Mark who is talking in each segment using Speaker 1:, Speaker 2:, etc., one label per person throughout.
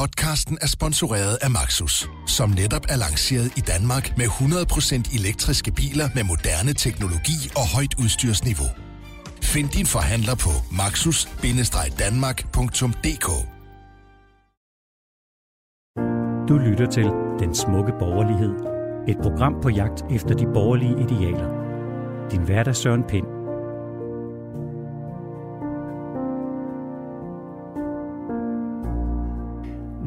Speaker 1: Podcasten er sponsoreret af Maxus, som netop er lanceret i Danmark med 100% elektriske biler med moderne teknologi og højt udstyrsniveau. Find din forhandler på maxus-danmark.dk
Speaker 2: Du lytter til Den Smukke Borgerlighed. Et program på jagt efter de borgerlige idealer. Din hverdag Søren Pind.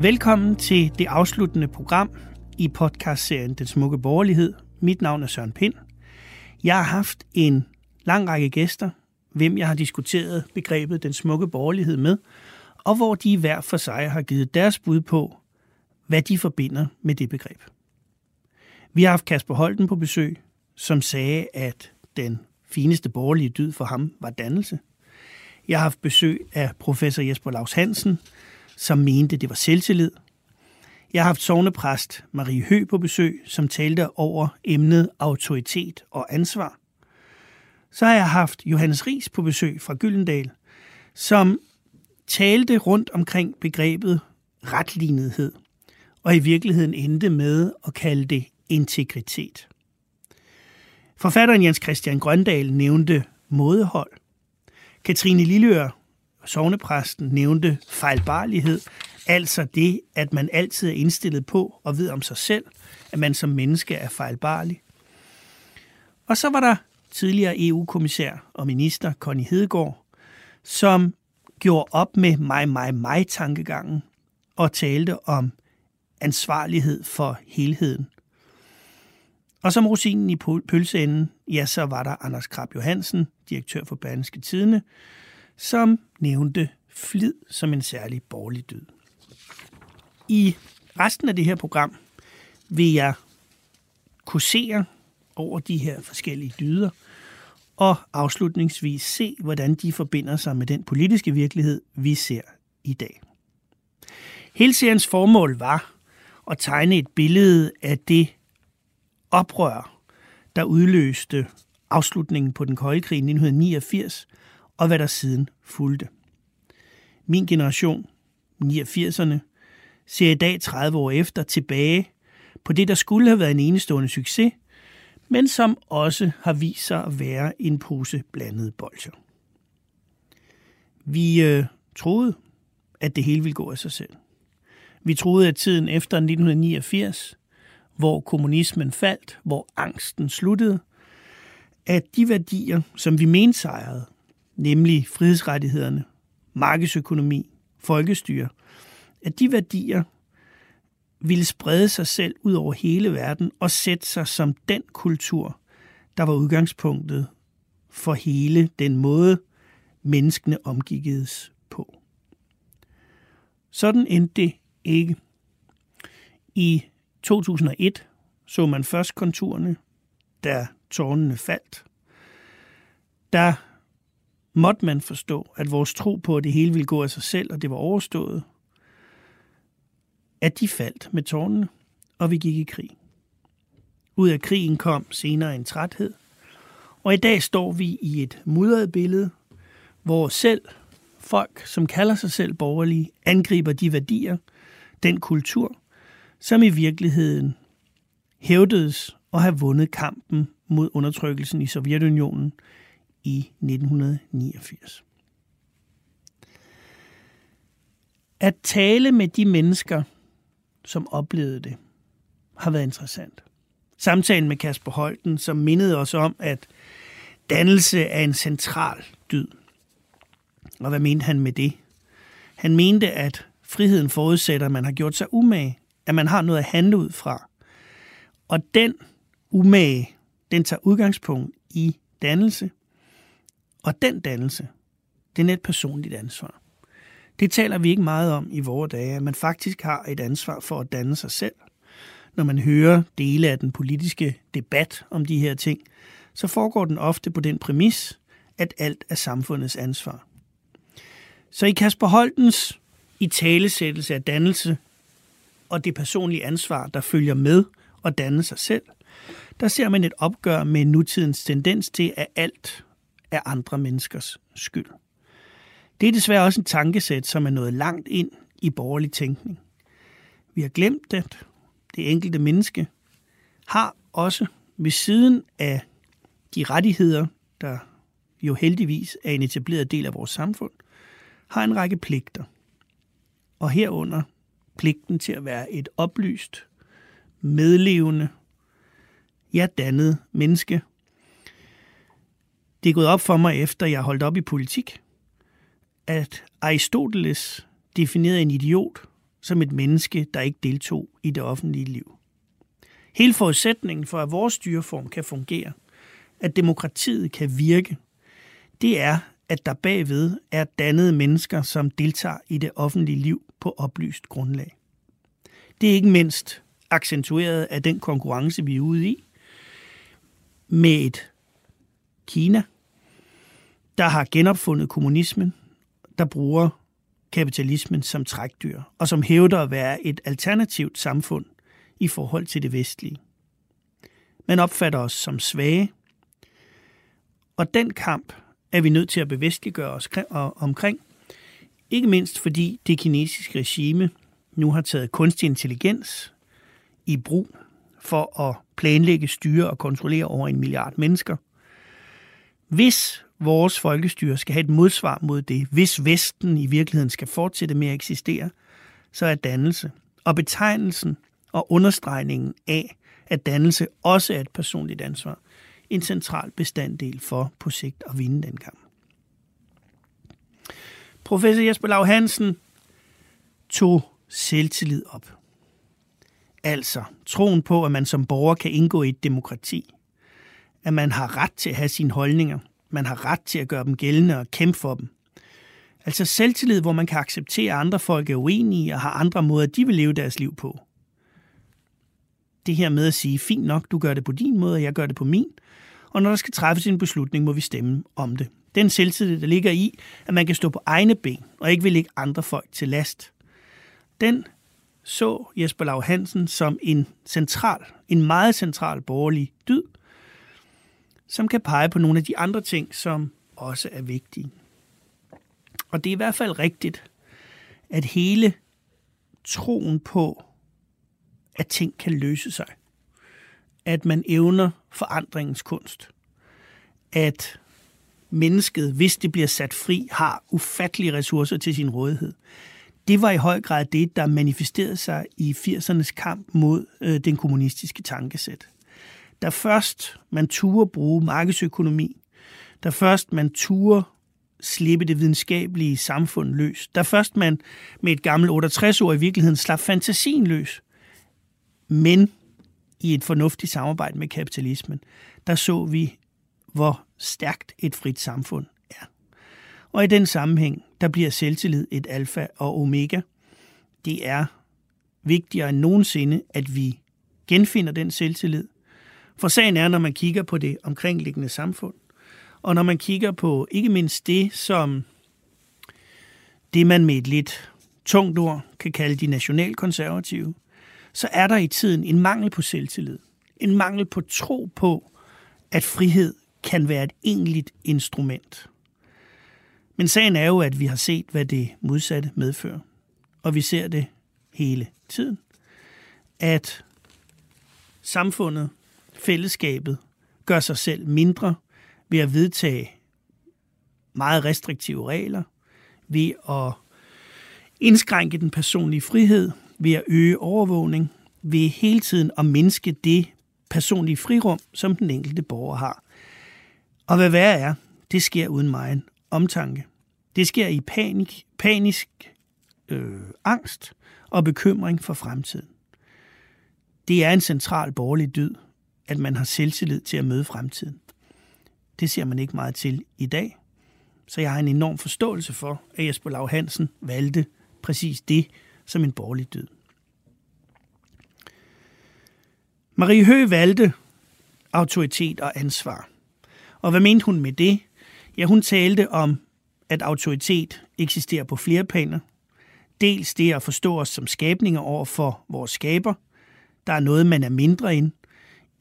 Speaker 3: Velkommen til det afsluttende program i podcastserien Den Smukke Borgerlighed. Mit navn er Søren Pind. Jeg har haft en lang række gæster, hvem jeg har diskuteret begrebet Den Smukke Borgerlighed med, og hvor de hver for sig har givet deres bud på, hvad de forbinder med det begreb. Vi har haft Kasper Holten på besøg, som sagde, at den fineste borgerlige dyd for ham var dannelse. Jeg har haft besøg af professor Jesper Laus Hansen, som mente, det var selvtillid. Jeg har haft sovnepræst Marie Hø på besøg, som talte over emnet autoritet og ansvar. Så har jeg haft Johannes Ries på besøg fra Gyldendal, som talte rundt omkring begrebet retlignethed, og i virkeligheden endte med at kalde det integritet. Forfatteren Jens Christian Grøndal nævnte mådehold. Katrine Lilleør, sovnepræsten, nævnte fejlbarlighed, altså det, at man altid er indstillet på og ved om sig selv, at man som menneske er fejlbarlig. Og så var der tidligere EU-kommissær og minister Connie Hedegaard, som gjorde op med mig, mig, mig-tankegangen og talte om ansvarlighed for helheden. Og som rosinen i pølseenden, ja, så var der Anders Krab Johansen, direktør for Berlingske Tidene, som nævnte flid som en særlig borgerlig død. I resten af det her program vil jeg kursere over de her forskellige dyder, og afslutningsvis se, hvordan de forbinder sig med den politiske virkelighed, vi ser i dag. Hele seriens formål var at tegne et billede af det oprør, der udløste afslutningen på den kolde krig i 1989, og hvad der siden fulgte. Min generation, 89'erne, ser i dag 30 år efter tilbage på det, der skulle have været en enestående succes, men som også har vist sig at være en pose blandede bolcher. Vi øh, troede, at det hele ville gå af sig selv. Vi troede, at tiden efter 1989, hvor kommunismen faldt, hvor angsten sluttede, at de værdier, som vi mente sejrede, nemlig frihedsrettighederne, markedsøkonomi, folkestyre, at de værdier ville sprede sig selv ud over hele verden og sætte sig som den kultur, der var udgangspunktet for hele den måde, menneskene omgikkedes på. Sådan endte det ikke. I 2001 så man først konturerne, da tårnene faldt. Der måtte man forstå, at vores tro på, at det hele ville gå af sig selv, og det var overstået, at de faldt med tårnene, og vi gik i krig. Ud af krigen kom senere en træthed, og i dag står vi i et mudret billede, hvor selv folk, som kalder sig selv borgerlige, angriber de værdier, den kultur, som i virkeligheden hævdedes at have vundet kampen mod undertrykkelsen i Sovjetunionen i 1989. At tale med de mennesker, som oplevede det, har været interessant. Samtalen med Kasper Holten, som mindede os om, at dannelse er en central dyd. Og hvad mente han med det? Han mente, at friheden forudsætter, at man har gjort sig umage, at man har noget at handle ud fra. Og den umage, den tager udgangspunkt i dannelse, og den dannelse, det er et personligt ansvar. Det taler vi ikke meget om i vore dage, at man faktisk har et ansvar for at danne sig selv. Når man hører dele af den politiske debat om de her ting, så foregår den ofte på den præmis, at alt er samfundets ansvar. Så i Kasper Holtens i talesættelse af dannelse og det personlige ansvar, der følger med at danne sig selv, der ser man et opgør med nutidens tendens til, at alt er andre menneskers skyld. Det er desværre også en tankesæt, som er nået langt ind i borgerlig tænkning. Vi har glemt, at det enkelte menneske har også ved siden af de rettigheder, der jo heldigvis er en etableret del af vores samfund, har en række pligter. Og herunder pligten til at være et oplyst, medlevende, ja, dannet menneske. Det er gået op for mig, efter jeg holdt op i politik, at Aristoteles definerede en idiot som et menneske, der ikke deltog i det offentlige liv. Hele forudsætningen for, at vores styreform kan fungere, at demokratiet kan virke, det er, at der bagved er dannede mennesker, som deltager i det offentlige liv på oplyst grundlag. Det er ikke mindst accentueret af den konkurrence, vi er ude i, med et Kina, der har genopfundet kommunismen, der bruger kapitalismen som trækdyr, og som hævder at være et alternativt samfund i forhold til det vestlige. Man opfatter os som svage, og den kamp er vi nødt til at bevidstliggøre os omkring, ikke mindst fordi det kinesiske regime nu har taget kunstig intelligens i brug for at planlægge, styre og kontrollere over en milliard mennesker. Hvis vores folkestyre skal have et modsvar mod det, hvis Vesten i virkeligheden skal fortsætte med at eksistere, så er dannelse og betegnelsen og understregningen af, at dannelse også er et personligt ansvar, en central bestanddel for på sigt at vinde den kamp. Professor Jesper Lav Hansen tog selvtillid op. Altså troen på, at man som borger kan indgå i et demokrati. At man har ret til at have sine holdninger. Man har ret til at gøre dem gældende og kæmpe for dem. Altså selvtillid, hvor man kan acceptere, at andre folk er uenige og har andre måder, de vil leve deres liv på. Det her med at sige, fint nok, du gør det på din måde, og jeg gør det på min. Og når der skal træffes en beslutning, må vi stemme om det. Den selvtillid, der ligger i, at man kan stå på egne ben og ikke vil lægge andre folk til last. Den så Jesper Lav Hansen som en central, en meget central borgerlig dyd, som kan pege på nogle af de andre ting, som også er vigtige. Og det er i hvert fald rigtigt, at hele troen på, at ting kan løse sig, at man evner forandringens kunst, at mennesket, hvis det bliver sat fri, har ufattelige ressourcer til sin rådighed. Det var i høj grad det, der manifesterede sig i 80'ernes kamp mod øh, den kommunistiske tankesæt. Da først man turde bruge markedsøkonomi, da først man turde slippe det videnskabelige samfund løs, da først man med et gammelt 68 år i virkeligheden slap fantasien løs, men i et fornuftigt samarbejde med kapitalismen, der så vi, hvor stærkt et frit samfund er. Og i den sammenhæng, der bliver selvtillid et alfa og omega. Det er vigtigere end nogensinde, at vi genfinder den selvtillid. For sagen er, når man kigger på det omkringliggende samfund, og når man kigger på ikke mindst det, som det man med et lidt tungt ord kan kalde de nationalkonservative, så er der i tiden en mangel på selvtillid. En mangel på tro på, at frihed kan være et egentligt instrument. Men sagen er jo, at vi har set, hvad det modsatte medfører. Og vi ser det hele tiden. At samfundet, fællesskabet, gør sig selv mindre ved at vedtage meget restriktive regler, ved at indskrænke den personlige frihed, ved at øge overvågning, ved hele tiden at mindske det personlige frirum, som den enkelte borger har. Og hvad værre er, det sker uden mig omtanke. Det sker i panik, panisk øh, angst og bekymring for fremtiden. Det er en central borgerlig dyd, at man har selvtillid til at møde fremtiden. Det ser man ikke meget til i dag. Så jeg har en enorm forståelse for, at Jesper Lav Hansen valgte præcis det som en borgerlig dyd. Marie Høgh valgte autoritet og ansvar. Og hvad mente hun med det? Ja, hun talte om, at autoritet eksisterer på flere planer. Dels det at forstå os som skabninger over for vores skaber. Der er noget, man er mindre end.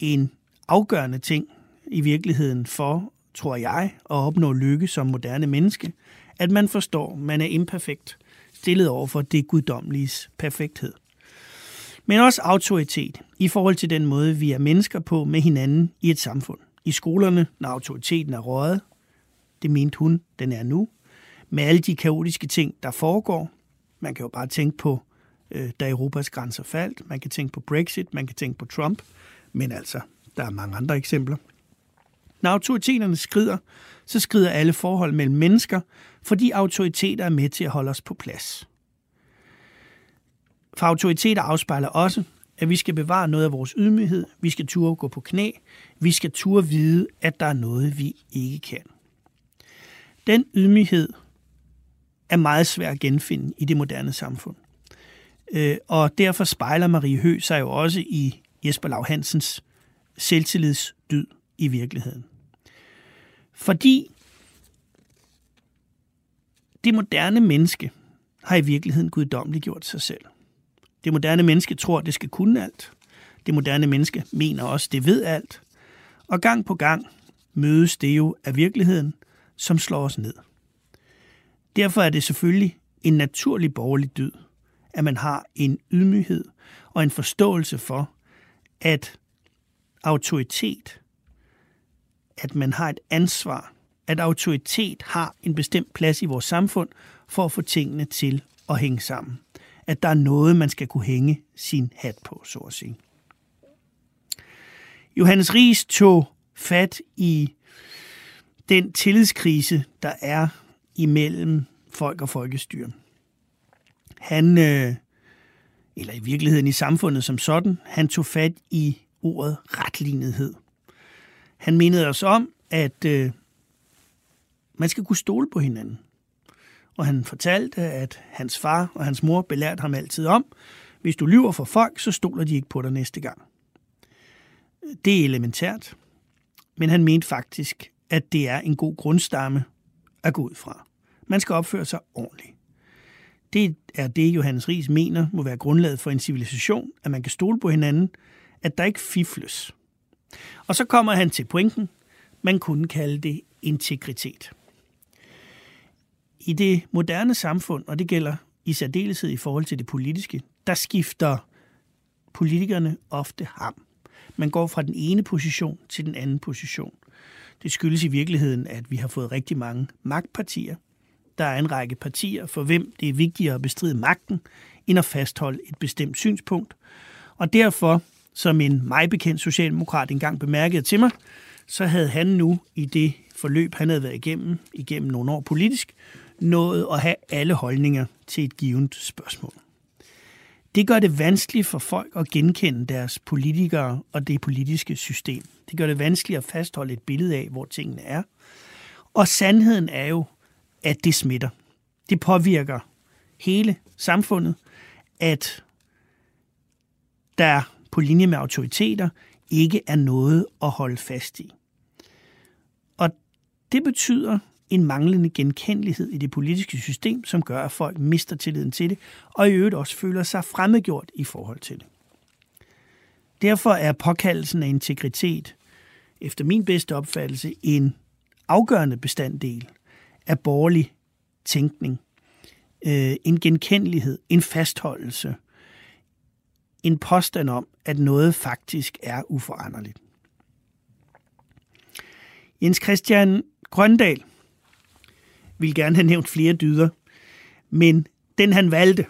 Speaker 3: En afgørende ting i virkeligheden for, tror jeg, at opnå lykke som moderne menneske, at man forstår, at man er imperfekt, stillet over for det guddommelige perfekthed. Men også autoritet i forhold til den måde, vi er mennesker på med hinanden i et samfund. I skolerne, når autoriteten er røget, det mente hun, den er nu, med alle de kaotiske ting, der foregår. Man kan jo bare tænke på, øh, da Europas grænser faldt. Man kan tænke på Brexit, man kan tænke på Trump. Men altså, der er mange andre eksempler. Når autoriteterne skrider, så skrider alle forhold mellem mennesker, fordi autoriteter er med til at holde os på plads. For autoriteter afspejler også, at vi skal bevare noget af vores ydmyghed, vi skal turde gå på knæ, vi skal turde vide, at der er noget, vi ikke kan. Den ydmyghed er meget svær at genfinde i det moderne samfund. Øh, og derfor spejler Marie Hø sig jo også i Jesper Lav Hansens selvtillidsdyd i virkeligheden. Fordi det moderne menneske har i virkeligheden guddommeligt gjort sig selv. Det moderne menneske tror, det skal kunne alt. Det moderne menneske mener også, det ved alt. Og gang på gang mødes det jo af virkeligheden, som slår os ned. Derfor er det selvfølgelig en naturlig borgerlig dyd, at man har en ydmyghed og en forståelse for, at autoritet, at man har et ansvar, at autoritet har en bestemt plads i vores samfund for at få tingene til at hænge sammen. At der er noget, man skal kunne hænge sin hat på, så at sige. Johannes Ries tog fat i den tillidskrise, der er imellem folk og folkestyre. Han, øh, eller i virkeligheden i samfundet som sådan, han tog fat i ordet retlinighed. Han mindede os om, at øh, man skal kunne stole på hinanden. Og han fortalte, at hans far og hans mor belærte ham altid om, hvis du lyver for folk, så stoler de ikke på dig næste gang. Det er elementært, men han mente faktisk, at det er en god grundstamme at gå ud fra. Man skal opføre sig ordentligt. Det er det, Johannes Ries mener må være grundlaget for en civilisation, at man kan stole på hinanden, at der ikke fifles. Og så kommer han til pointen, man kunne kalde det integritet. I det moderne samfund, og det gælder i særdeleshed i forhold til det politiske, der skifter politikerne ofte ham. Man går fra den ene position til den anden position. Det skyldes i virkeligheden, at vi har fået rigtig mange magtpartier. Der er en række partier, for hvem det er vigtigere at bestride magten, end at fastholde et bestemt synspunkt. Og derfor, som en mig bekendt socialdemokrat engang bemærkede til mig, så havde han nu i det forløb, han havde været igennem, igennem nogle år politisk, nået at have alle holdninger til et givet spørgsmål. Det gør det vanskeligt for folk at genkende deres politikere og det politiske system. Det gør det vanskeligt at fastholde et billede af, hvor tingene er. Og sandheden er jo, at det smitter. Det påvirker hele samfundet, at der på linje med autoriteter ikke er noget at holde fast i. Og det betyder en manglende genkendelighed i det politiske system, som gør, at folk mister tilliden til det, og i øvrigt også føler sig fremmedgjort i forhold til det. Derfor er påkaldelsen af integritet, efter min bedste opfattelse, en afgørende bestanddel af borgerlig tænkning. Øh, en genkendelighed, en fastholdelse, en påstand om, at noget faktisk er uforanderligt. Jens Christian Grøndal ville gerne have nævnt flere dyder, men den han valgte,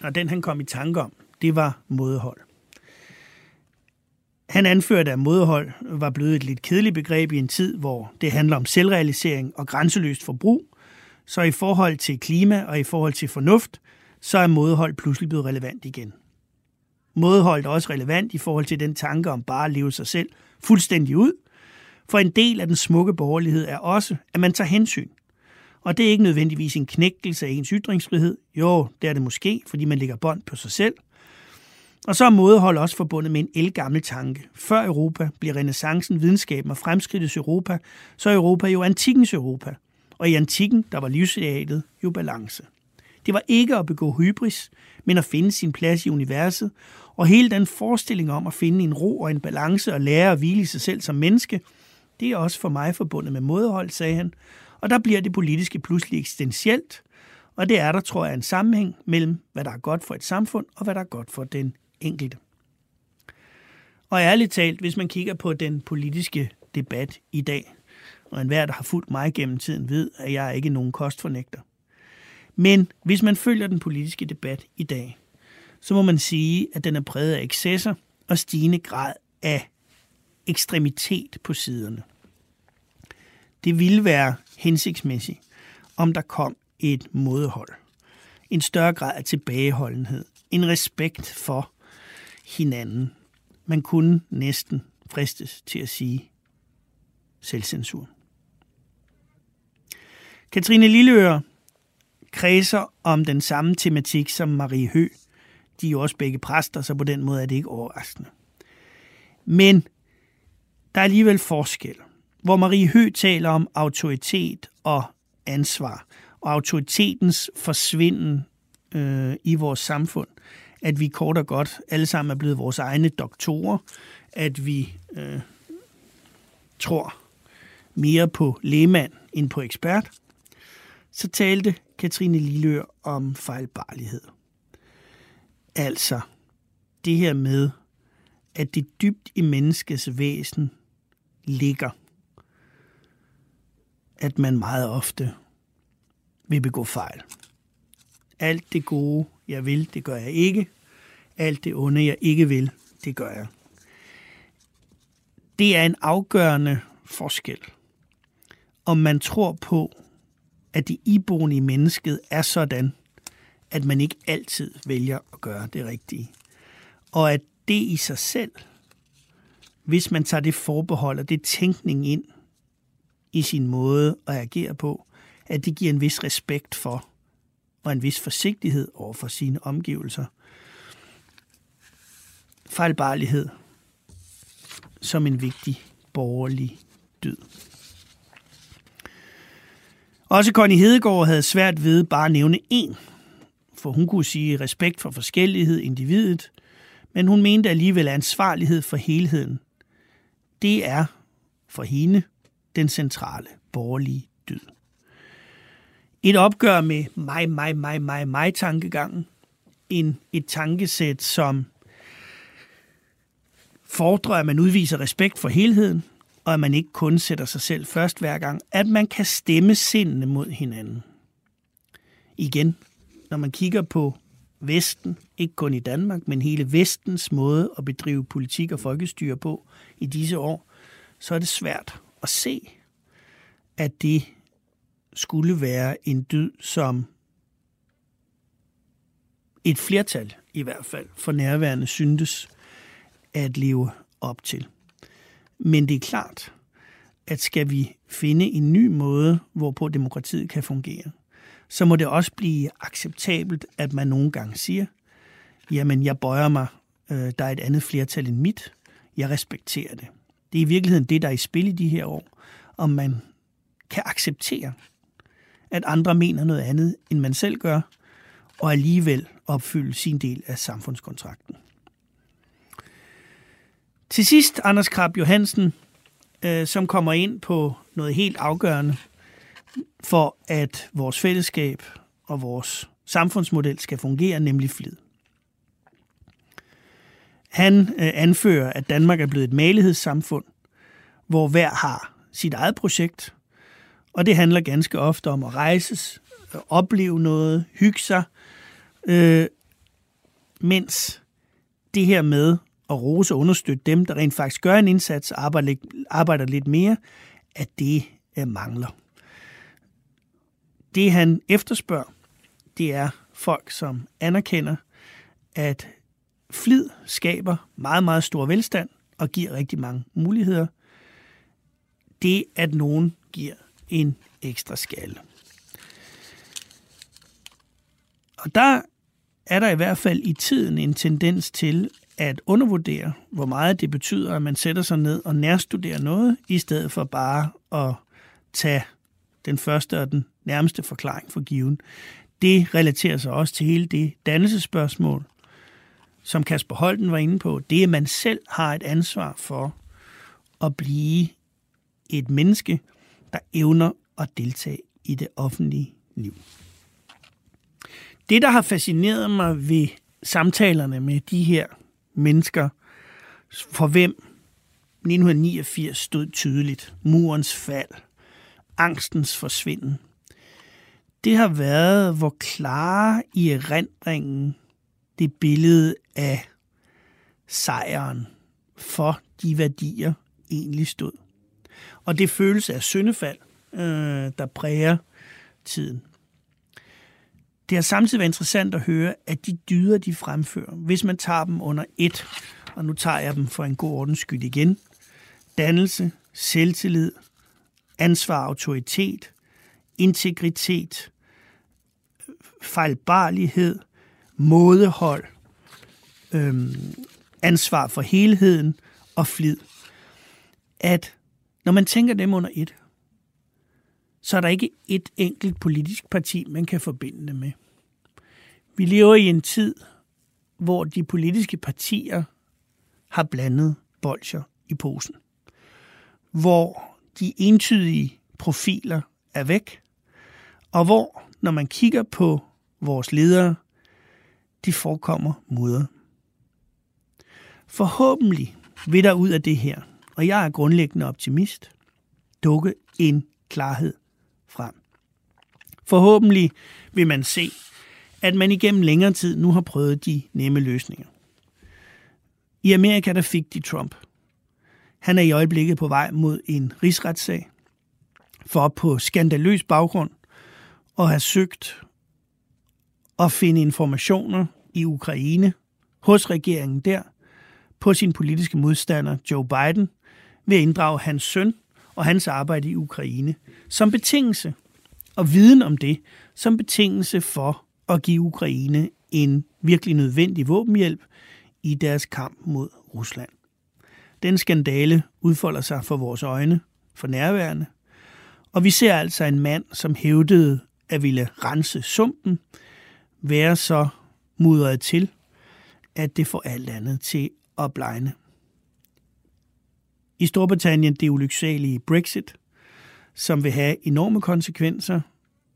Speaker 3: og den han kom i tanke om, det var modhold. Han anførte, at modhold var blevet et lidt kedeligt begreb i en tid, hvor det handler om selvrealisering og grænseløst forbrug, så i forhold til klima og i forhold til fornuft, så er modhold pludselig blevet relevant igen. Modhold er også relevant i forhold til den tanke om bare at leve sig selv fuldstændig ud, for en del af den smukke borgerlighed er også, at man tager hensyn. Og det er ikke nødvendigvis en knækkelse af ens ytringsfrihed. Jo, det er det måske, fordi man lægger bånd på sig selv. Og så er mådehold også forbundet med en elgammel tanke. Før Europa bliver renaissancen, videnskaben og fremskridtets Europa, så er Europa jo antikkens Europa. Og i antikken, der var livsidealet jo balance. Det var ikke at begå hybris, men at finde sin plads i universet, og hele den forestilling om at finde en ro og en balance og lære at hvile i sig selv som menneske, det er også for mig forbundet med modhold, sagde han, og der bliver det politiske pludselig eksistentielt, og det er der, tror jeg, en sammenhæng mellem, hvad der er godt for et samfund, og hvad der er godt for den enkelte. Og ærligt talt, hvis man kigger på den politiske debat i dag, og enhver, der har fulgt mig gennem tiden, ved, at jeg er ikke nogen kostfornægter. Men hvis man følger den politiske debat i dag, så må man sige, at den er præget af excesser og stigende grad af ekstremitet på siderne. Det ville være hensigtsmæssigt, om der kom et modhold. En større grad af tilbageholdenhed. En respekt for hinanden. Man kunne næsten fristes til at sige selvcensur. Katrine Lilleøre kredser om den samme tematik som Marie Hø. De er jo også begge præster, så på den måde er det ikke overraskende. Men der er alligevel forskel. Hvor Marie Hø taler om autoritet og ansvar, og autoritetens forsvinden øh, i vores samfund, at vi kort og godt alle sammen er blevet vores egne doktorer, at vi øh, tror mere på lægemand end på ekspert, så talte Katrine Lillør om fejlbarlighed. Altså det her med, at det dybt i menneskets væsen ligger, at man meget ofte vil begå fejl. Alt det gode, jeg vil, det gør jeg ikke. Alt det onde, jeg ikke vil, det gør jeg. Det er en afgørende forskel, om man tror på, at det iboende i mennesket er sådan, at man ikke altid vælger at gøre det rigtige. Og at det i sig selv, hvis man tager det forbehold og det tænkning ind i sin måde at agere på, at det giver en vis respekt for og en vis forsigtighed over for sine omgivelser. Fejlbarlighed som en vigtig borgerlig dyd. Også Connie Hedegaard havde svært ved bare at nævne én, for hun kunne sige respekt for forskellighed, individet, men hun mente alligevel ansvarlighed for helheden. Det er for hende den centrale borgerlige. Et opgør med mig, mig, mig, mig, mig tankegangen. En, et tankesæt, som fordrer, at man udviser respekt for helheden, og at man ikke kun sætter sig selv først hver gang, at man kan stemme sindene mod hinanden. Igen, når man kigger på Vesten, ikke kun i Danmark, men hele Vestens måde at bedrive politik og folkestyre på i disse år, så er det svært at se, at det skulle være en dyd, som et flertal i hvert fald for nærværende syntes at leve op til. Men det er klart, at skal vi finde en ny måde, hvorpå demokratiet kan fungere, så må det også blive acceptabelt, at man nogle gange siger, jamen jeg bøjer mig, øh, der er et andet flertal end mit, jeg respekterer det. Det er i virkeligheden det, der er i spil i de her år, om man kan acceptere, at andre mener noget andet, end man selv gør, og alligevel opfylde sin del af samfundskontrakten. Til sidst Anders Krab Johansen, øh, som kommer ind på noget helt afgørende for, at vores fællesskab og vores samfundsmodel skal fungere, nemlig flid. Han øh, anfører, at Danmark er blevet et malighedssamfund, hvor hver har sit eget projekt, og det handler ganske ofte om at rejses, opleve noget, hygge sig, øh, mens det her med at rose og understøtte dem, der rent faktisk gør en indsats og arbejder lidt, arbejder lidt mere, at det øh, mangler. Det han efterspørger, det er folk, som anerkender, at flid skaber meget, meget stor velstand og giver rigtig mange muligheder. Det, at nogen giver en ekstra skalle. Og der er der i hvert fald i tiden en tendens til at undervurdere, hvor meget det betyder, at man sætter sig ned og nærstuderer noget, i stedet for bare at tage den første og den nærmeste forklaring for given. Det relaterer sig også til hele det dannelsespørgsmål, som Kasper Holten var inde på. Det, at man selv har et ansvar for at blive et menneske, der evner at deltage i det offentlige liv. Det, der har fascineret mig ved samtalerne med de her mennesker, for hvem 1989 stod tydeligt. Murens fald, angstens forsvinden. Det har været, hvor klare i erindringen det billede af sejren for de værdier egentlig stod. Og det følelse af syndefald, øh, der præger tiden. Det har samtidig været interessant at høre, at de dyder, de fremfører, hvis man tager dem under et, og nu tager jeg dem for en god ordens skyld igen, dannelse, selvtillid, ansvar, autoritet, integritet, fejlbarlighed, mådehold, øhm, ansvar for helheden og flid. At når man tænker dem under et, så er der ikke et enkelt politisk parti, man kan forbinde det med. Vi lever i en tid, hvor de politiske partier har blandet bolcher i posen. Hvor de entydige profiler er væk, og hvor, når man kigger på vores ledere, de forekommer mudder. Forhåbentlig vil der ud af det her, og jeg er grundlæggende optimist, dukke en klarhed frem. Forhåbentlig vil man se, at man igennem længere tid nu har prøvet de nemme løsninger. I Amerika der fik de Trump. Han er i øjeblikket på vej mod en rigsretssag for på skandaløs baggrund at have søgt at finde informationer i Ukraine hos regeringen der på sin politiske modstander Joe Biden ved at inddrage hans søn og hans arbejde i Ukraine som betingelse, og viden om det som betingelse for at give Ukraine en virkelig nødvendig våbenhjælp i deres kamp mod Rusland. Den skandale udfolder sig for vores øjne for nærværende, og vi ser altså en mand, som hævdede at ville rense sumpen, være så mudret til, at det får alt andet til at blegne. I Storbritannien det ulyksalige Brexit, som vil have enorme konsekvenser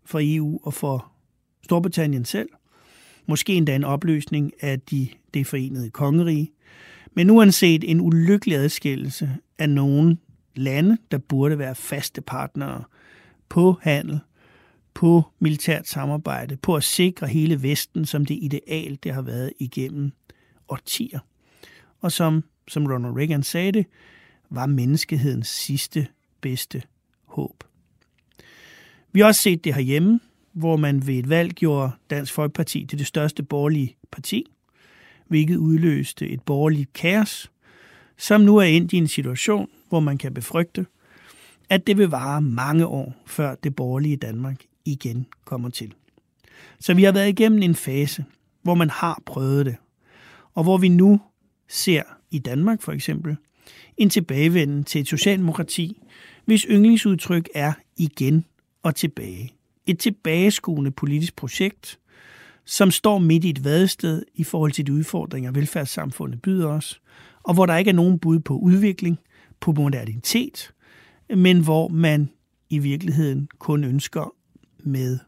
Speaker 3: for EU og for Storbritannien selv. Måske endda en opløsning af de, det forenede kongerige. Men uanset en ulykkelig adskillelse af nogle lande, der burde være faste partnere på handel, på militært samarbejde, på at sikre hele Vesten som det ideal, det har været igennem årtier. Og som, som Ronald Reagan sagde det, var menneskehedens sidste bedste håb. Vi har også set det herhjemme, hvor man ved et valg gjorde Dansk Folkeparti til det største borgerlige parti, hvilket udløste et borgerligt kaos, som nu er endt i en situation, hvor man kan befrygte, at det vil vare mange år, før det borgerlige Danmark igen kommer til. Så vi har været igennem en fase, hvor man har prøvet det, og hvor vi nu ser i Danmark for eksempel en tilbagevenden til et socialdemokrati, hvis yndlingsudtryk er igen og tilbage. Et tilbageskuende politisk projekt, som står midt i et vadested i forhold til de udfordringer, velfærdssamfundet byder os, og hvor der ikke er nogen bud på udvikling, på modernitet, men hvor man i virkeligheden kun ønsker med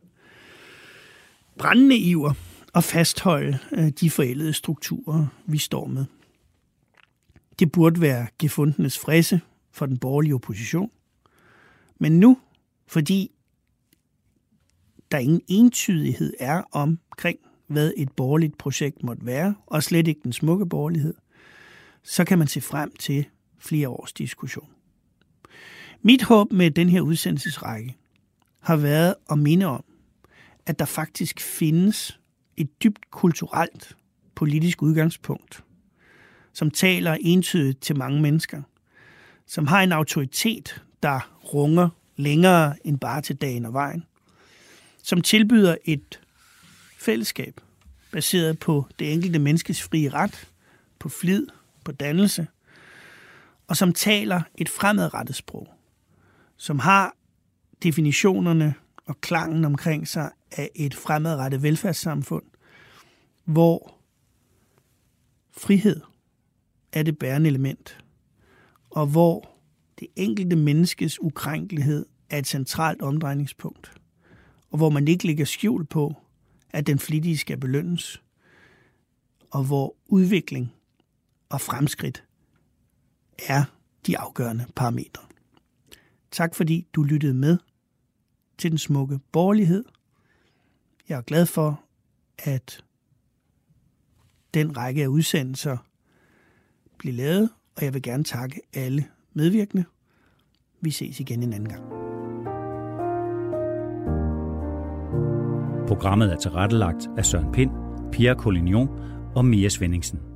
Speaker 3: brændende iver at fastholde øh, de forældede strukturer, vi står med. Det burde være gefundenes frisse for den borgerlige opposition. Men nu, fordi der ingen entydighed er omkring, hvad et borgerligt projekt måtte være, og slet ikke den smukke borgerlighed, så kan man se frem til flere års diskussion. Mit håb med den her udsendelsesrække har været at minde om, at der faktisk findes et dybt kulturelt politisk udgangspunkt, som taler entydigt til mange mennesker, som har en autoritet, der runger længere end bare til dagen og vejen, som tilbyder et fællesskab baseret på det enkelte menneskes frie ret, på flid, på dannelse, og som taler et fremadrettet sprog, som har definitionerne og klangen omkring sig af et fremadrettet velfærdssamfund, hvor frihed er det bærende element, og hvor det enkelte menneskes ukrænkelighed er et centralt omdrejningspunkt, og hvor man ikke lægger skjul på, at den flittige skal belønnes, og hvor udvikling og fremskridt er de afgørende parametre. Tak fordi du lyttede med til den smukke borgerlighed. Jeg er glad for, at den række af udsendelser bliver lavet, og jeg vil gerne takke alle medvirkende. Vi ses igen en anden gang.
Speaker 2: Programmet er tilrettelagt af Søren Pind, Pierre Collignon og Mia Svendingsen.